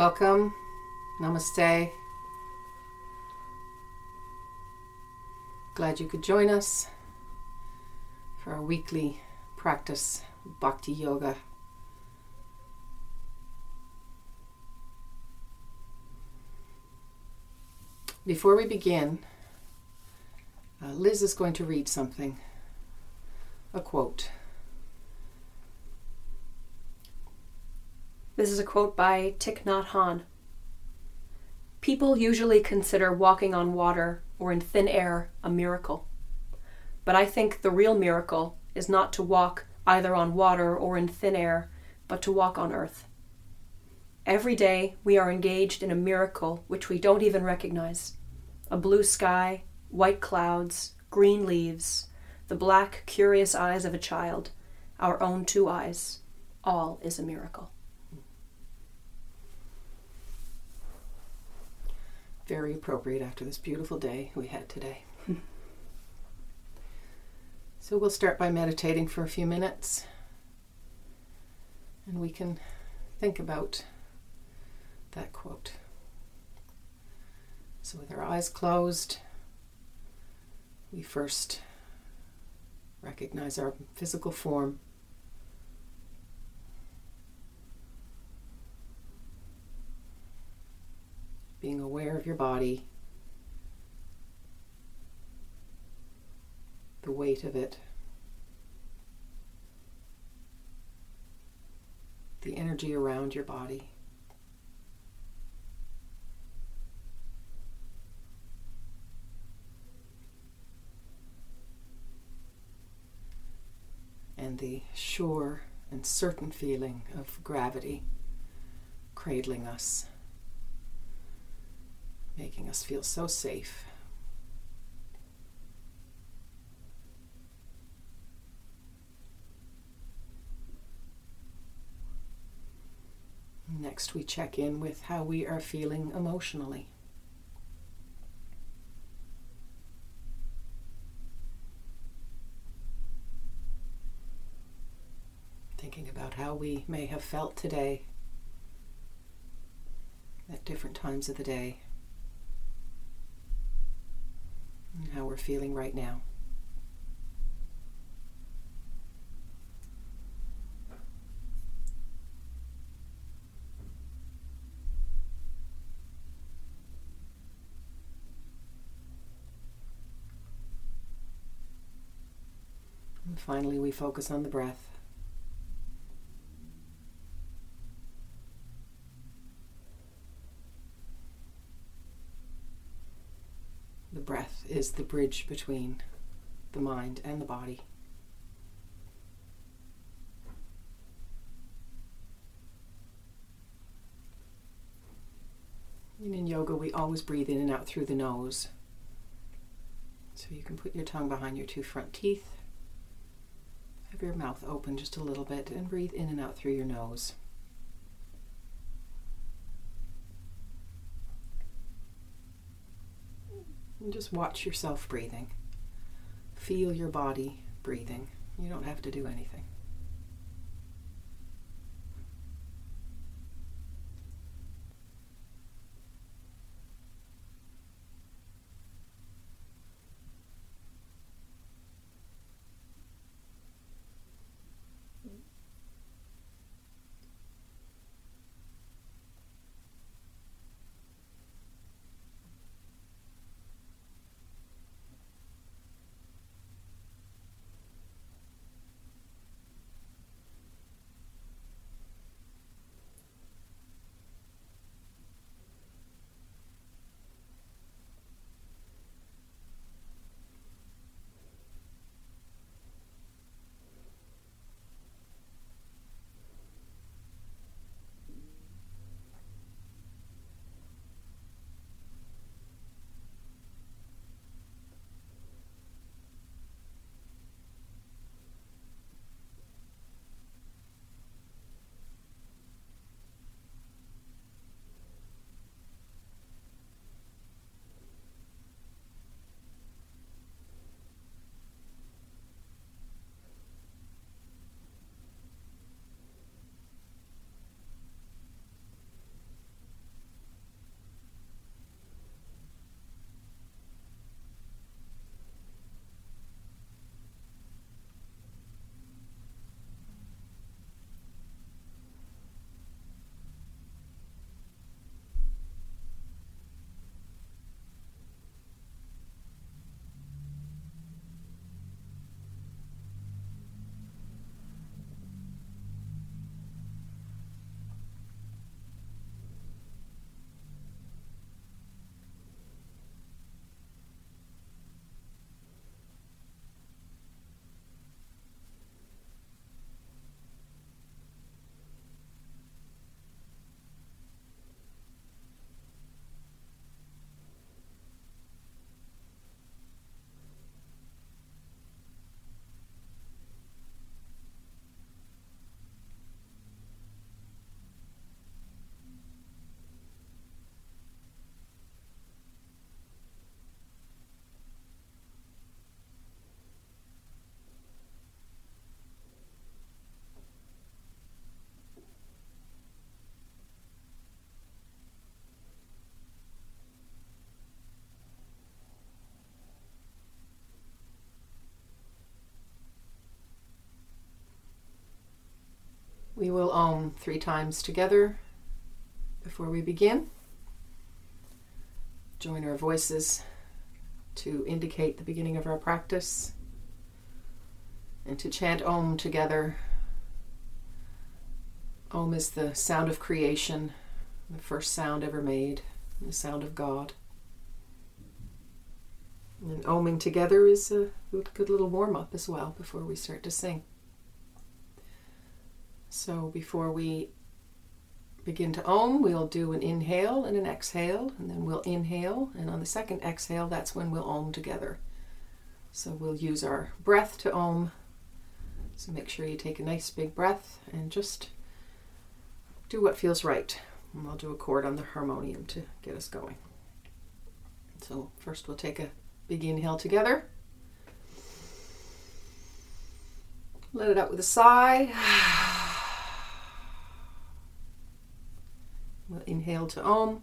Welcome. Namaste. Glad you could join us for our weekly practice Bhakti Yoga. Before we begin, uh, Liz is going to read something a quote. This is a quote by Thich Nhat Hanh. People usually consider walking on water or in thin air a miracle. But I think the real miracle is not to walk either on water or in thin air, but to walk on earth. Every day we are engaged in a miracle which we don't even recognize a blue sky, white clouds, green leaves, the black, curious eyes of a child, our own two eyes. All is a miracle. Very appropriate after this beautiful day we had today. so we'll start by meditating for a few minutes and we can think about that quote. So, with our eyes closed, we first recognize our physical form. Being aware of your body, the weight of it, the energy around your body. and the sure and certain feeling of gravity cradling us, making us feel so safe. Next, we check in with how we are feeling emotionally. thinking about how we may have felt today at different times of the day and how we're feeling right now. And finally, we focus on the breath. The breath is the bridge between the mind and the body. And in yoga, we always breathe in and out through the nose. So you can put your tongue behind your two front teeth, have your mouth open just a little bit, and breathe in and out through your nose. And just watch yourself breathing. Feel your body breathing. You don't have to do anything. Three times together before we begin. Join our voices to indicate the beginning of our practice and to chant Om together. Om is the sound of creation, the first sound ever made, the sound of God. And oming together is a good little warm up as well before we start to sing. So before we begin to om, we'll do an inhale and an exhale, and then we'll inhale, and on the second exhale, that's when we'll om together. So we'll use our breath to om. So make sure you take a nice big breath and just do what feels right. And we'll do a chord on the harmonium to get us going. So first we'll take a big inhale together. Let it out with a sigh. We'll inhale to Om.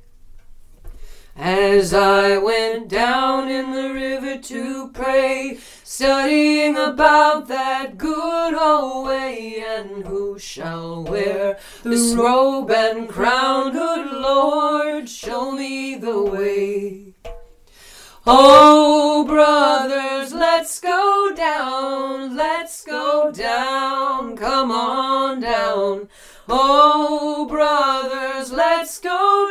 As I went down in the river to pray, studying about that good old way, and who shall wear this robe and crown, good Lord, show me the way. Oh, brothers, let's go down, let's go down, come on down. Oh, brothers, let's go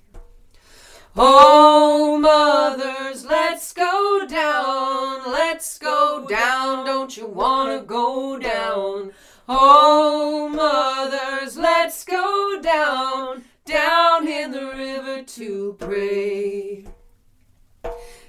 Oh, mothers, let's go down, let's go down, don't you wanna go down? Oh, mothers, let's go down, down in the river to pray.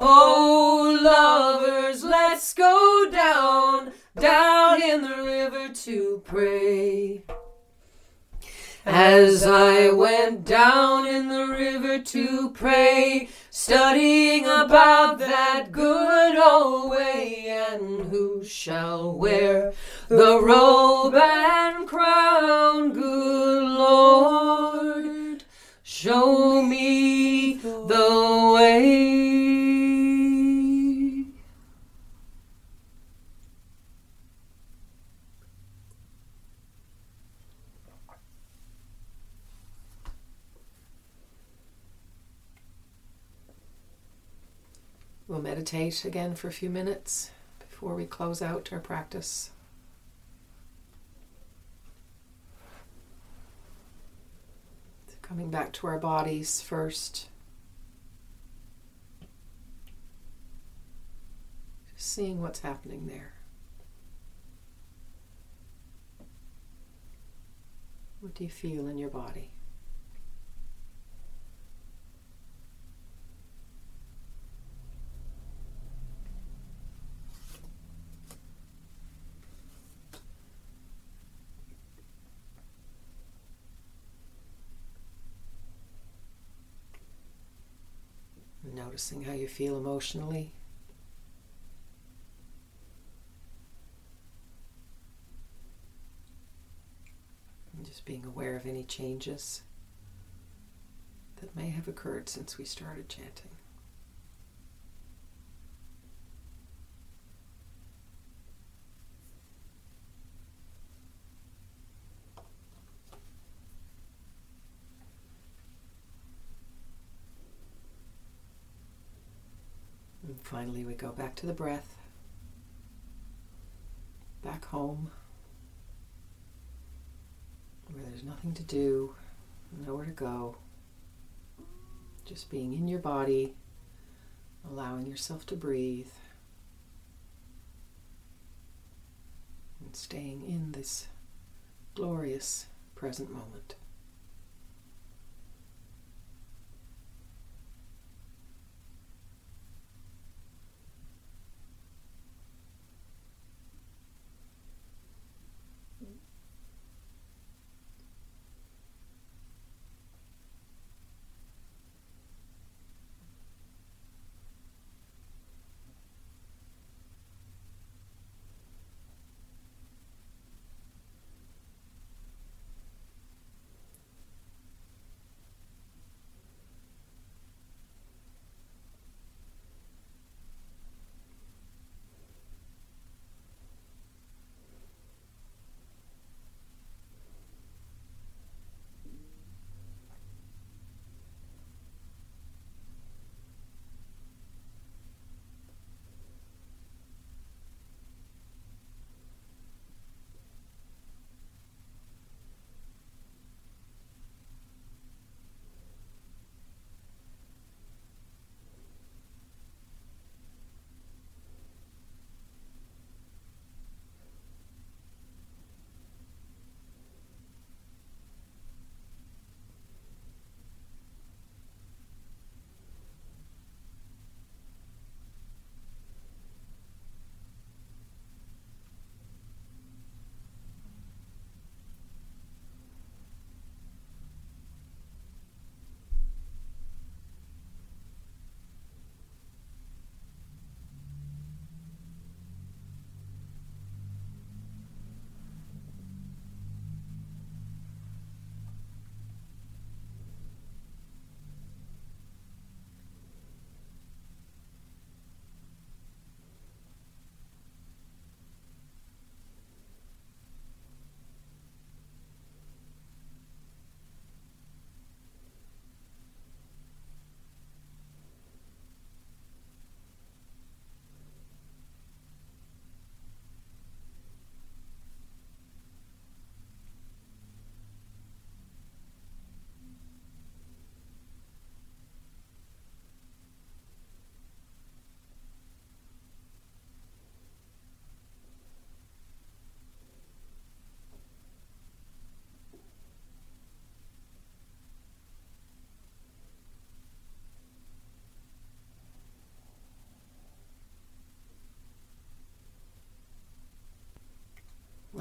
Oh, lovers, let's go down, down in the river to pray. As I went down in the river to pray, studying about that good old way, and who shall wear the robe and crown, good Lord, show me the way. We'll meditate again for a few minutes before we close out our practice. So coming back to our bodies first. Just seeing what's happening there. What do you feel in your body? Noticing how you feel emotionally. And just being aware of any changes that may have occurred since we started chanting. And finally, we go back to the breath, back home, where there's nothing to do, nowhere to go. Just being in your body, allowing yourself to breathe. and staying in this glorious present moment.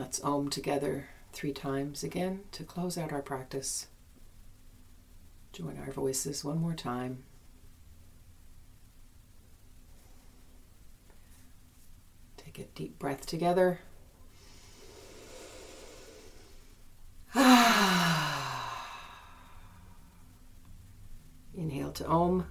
Let's Om together three times again to close out our practice. Join our voices one more time. Take a deep breath together. Inhale to Om.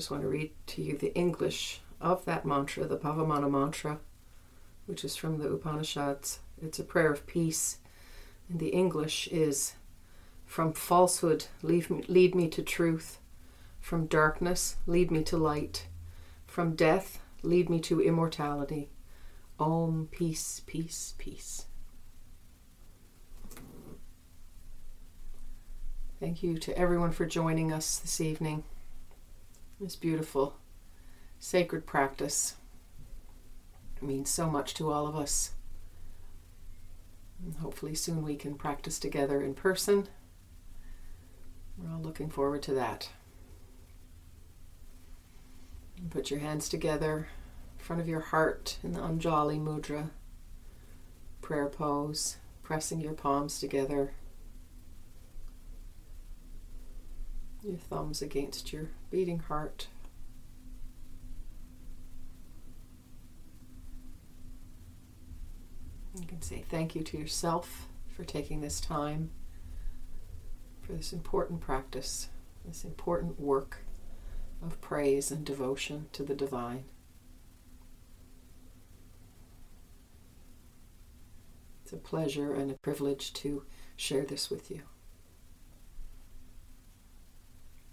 Just want to read to you the English of that mantra, the Pavamana mantra, which is from the Upanishads. It's a prayer of peace. And the English is From falsehood, lead me, lead me to truth. From darkness, lead me to light. From death, lead me to immortality. Om, peace, peace, peace. Thank you to everyone for joining us this evening. This beautiful, sacred practice it means so much to all of us. And hopefully, soon we can practice together in person. We're all looking forward to that. Put your hands together in front of your heart in the Anjali Mudra, prayer pose, pressing your palms together. Your thumbs against your beating heart. You can say thank you to yourself for taking this time for this important practice, this important work of praise and devotion to the divine. It's a pleasure and a privilege to share this with you.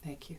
Thank you.